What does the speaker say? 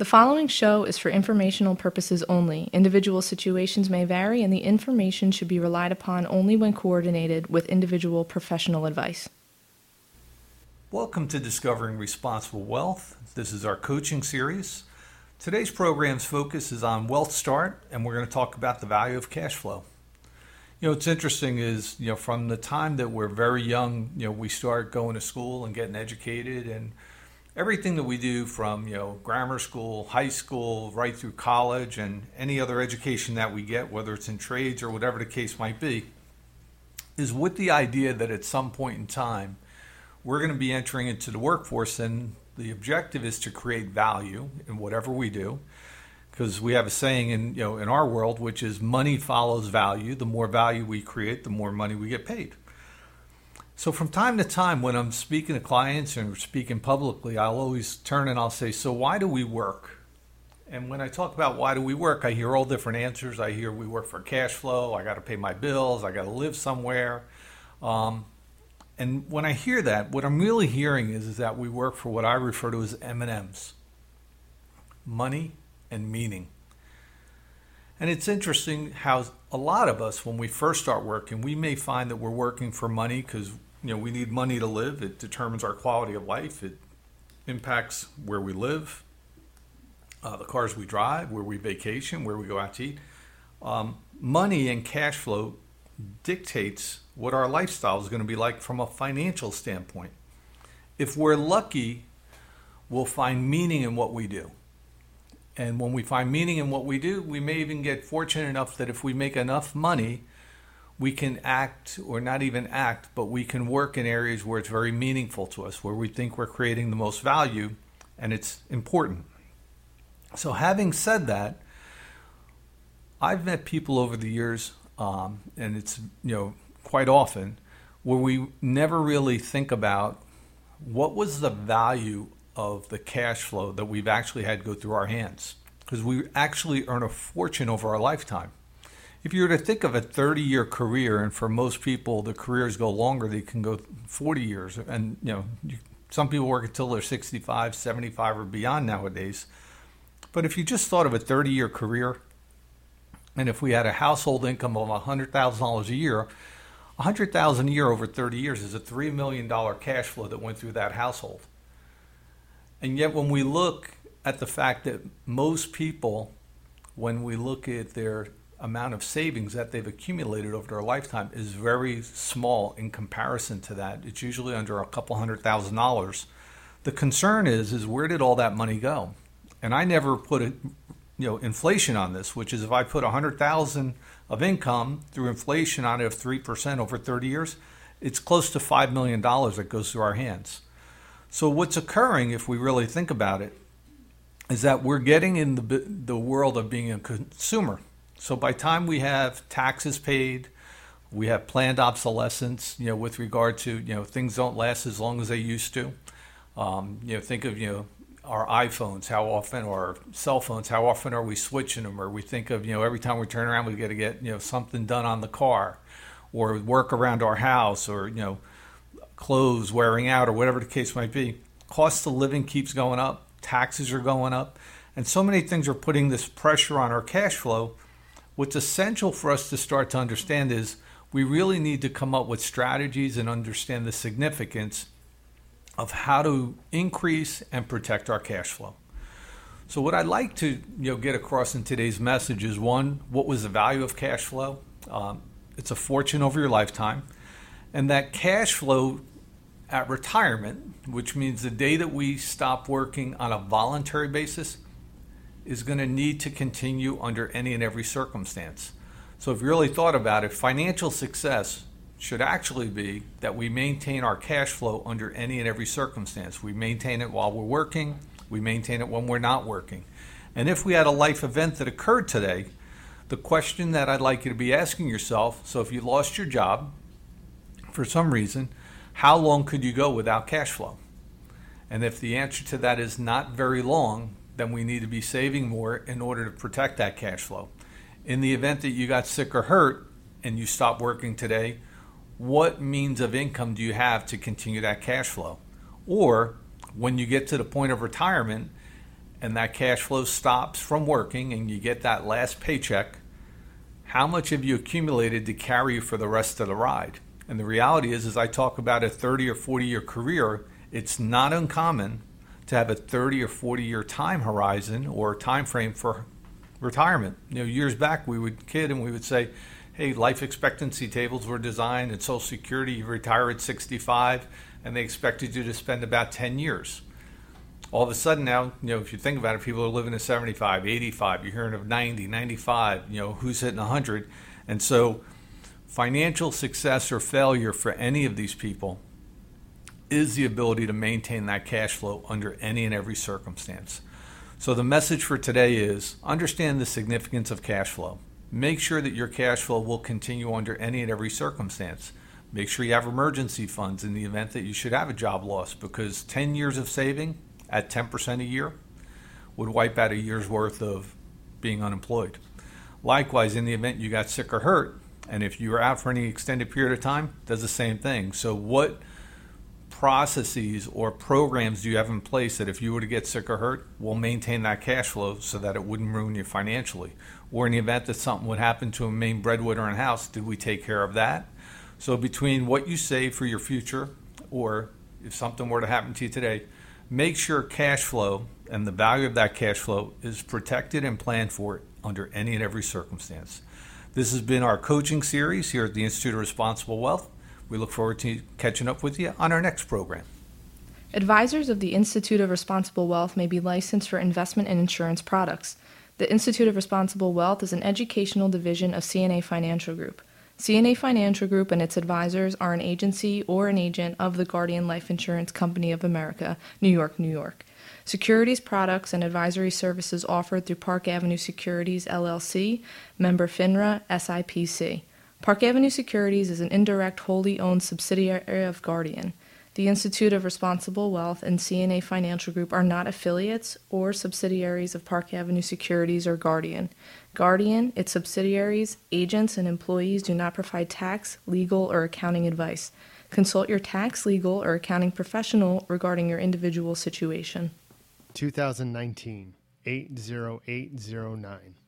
The following show is for informational purposes only. Individual situations may vary, and the information should be relied upon only when coordinated with individual professional advice. Welcome to Discovering Responsible Wealth. This is our coaching series. Today's program's focus is on Wealth Start, and we're going to talk about the value of cash flow. You know, what's interesting is, you know, from the time that we're very young, you know, we start going to school and getting educated and everything that we do from you know grammar school, high school, right through college, and any other education that we get, whether it's in trades or whatever the case might be, is with the idea that at some point in time we're going to be entering into the workforce, and the objective is to create value in whatever we do. Because we have a saying in you know in our world, which is money follows value. The more value we create, the more money we get paid. So from time to time, when I'm speaking to clients and speaking publicly, I'll always turn and I'll say, "So why do we work?" And when I talk about why do we work, I hear all different answers. I hear we work for cash flow. I got to pay my bills. I got to live somewhere. Um, and when I hear that, what I'm really hearing is, is that we work for what I refer to as M and M's: money and meaning. And it's interesting how a lot of us, when we first start working, we may find that we're working for money because you know, we need money to live. It determines our quality of life. It impacts where we live, uh, the cars we drive, where we vacation, where we go out to eat. Um, money and cash flow dictates what our lifestyle is going to be like from a financial standpoint. If we're lucky, we'll find meaning in what we do. And when we find meaning in what we do, we may even get fortunate enough that if we make enough money, we can act or not even act, but we can work in areas where it's very meaningful to us, where we think we're creating the most value and it's important. So, having said that, I've met people over the years, um, and it's you know quite often, where we never really think about what was the value of the cash flow that we've actually had go through our hands, because we actually earn a fortune over our lifetime if you were to think of a 30 year career, and for most people the careers go longer, they can go 40 years, and you know, you, some people work until they're 65, 75, or beyond nowadays. But if you just thought of a 30 year career, and if we had a household income of $100,000 a year, 100,000 a year over 30 years is a $3 million cash flow that went through that household. And yet when we look at the fact that most people when we look at their amount of savings that they've accumulated over their lifetime is very small in comparison to that. It's usually under a couple hundred thousand dollars. The concern is is where did all that money go? And I never put a you know inflation on this, which is if I put a hundred thousand of income through inflation on it of three percent over 30 years, it's close to five million dollars that goes through our hands. So what's occurring, if we really think about it, is that we're getting in the the world of being a consumer so by time we have taxes paid, we have planned obsolescence, you know, with regard to, you know, things don't last as long as they used to. Um, you know, think of, you know, our iPhones, how often, or cell phones, how often are we switching them? Or we think of, you know, every time we turn around, we got to get, you know, something done on the car or work around our house or, you know, clothes wearing out or whatever the case might be. Cost of living keeps going up, taxes are going up, and so many things are putting this pressure on our cash flow What's essential for us to start to understand is we really need to come up with strategies and understand the significance of how to increase and protect our cash flow. So what I'd like to you know get across in today's message is one, what was the value of cash flow? Um, it's a fortune over your lifetime, and that cash flow at retirement, which means the day that we stop working on a voluntary basis, is going to need to continue under any and every circumstance. So, if you really thought about it, financial success should actually be that we maintain our cash flow under any and every circumstance. We maintain it while we're working, we maintain it when we're not working. And if we had a life event that occurred today, the question that I'd like you to be asking yourself so, if you lost your job for some reason, how long could you go without cash flow? And if the answer to that is not very long, then we need to be saving more in order to protect that cash flow. In the event that you got sick or hurt and you stop working today, what means of income do you have to continue that cash flow? Or when you get to the point of retirement and that cash flow stops from working and you get that last paycheck, how much have you accumulated to carry you for the rest of the ride? And the reality is, as I talk about a 30 or 40 year career, it's not uncommon to have a 30 or 40 year time horizon or time frame for retirement. You know, years back we would kid and we would say, hey, life expectancy tables were designed and Social Security, you retire at 65, and they expected you to spend about 10 years. All of a sudden now, you know, if you think about it, people are living at 75, 85, you're hearing of 90, 95, you know, who's hitting 100. And so financial success or failure for any of these people is the ability to maintain that cash flow under any and every circumstance. So the message for today is understand the significance of cash flow. Make sure that your cash flow will continue under any and every circumstance. Make sure you have emergency funds in the event that you should have a job loss because 10 years of saving at 10% a year would wipe out a year's worth of being unemployed. Likewise, in the event you got sick or hurt, and if you were out for any extended period of time, does the same thing. So, what processes or programs do you have in place that if you were to get sick or hurt will maintain that cash flow so that it wouldn't ruin you financially? Or in the event that something would happen to a main breadwinner in house did we take care of that? So between what you save for your future or if something were to happen to you today make sure cash flow and the value of that cash flow is protected and planned for under any and every circumstance. This has been our coaching series here at the institute of responsible wealth we look forward to catching up with you on our next program. Advisors of the Institute of Responsible Wealth may be licensed for investment and insurance products. The Institute of Responsible Wealth is an educational division of CNA Financial Group. CNA Financial Group and its advisors are an agency or an agent of the Guardian Life Insurance Company of America, New York, New York. Securities products and advisory services offered through Park Avenue Securities LLC, member FINRA, SIPC. Park Avenue Securities is an indirect, wholly owned subsidiary of Guardian. The Institute of Responsible Wealth and CNA Financial Group are not affiliates or subsidiaries of Park Avenue Securities or Guardian. Guardian, its subsidiaries, agents, and employees do not provide tax, legal, or accounting advice. Consult your tax, legal, or accounting professional regarding your individual situation. 2019 80809.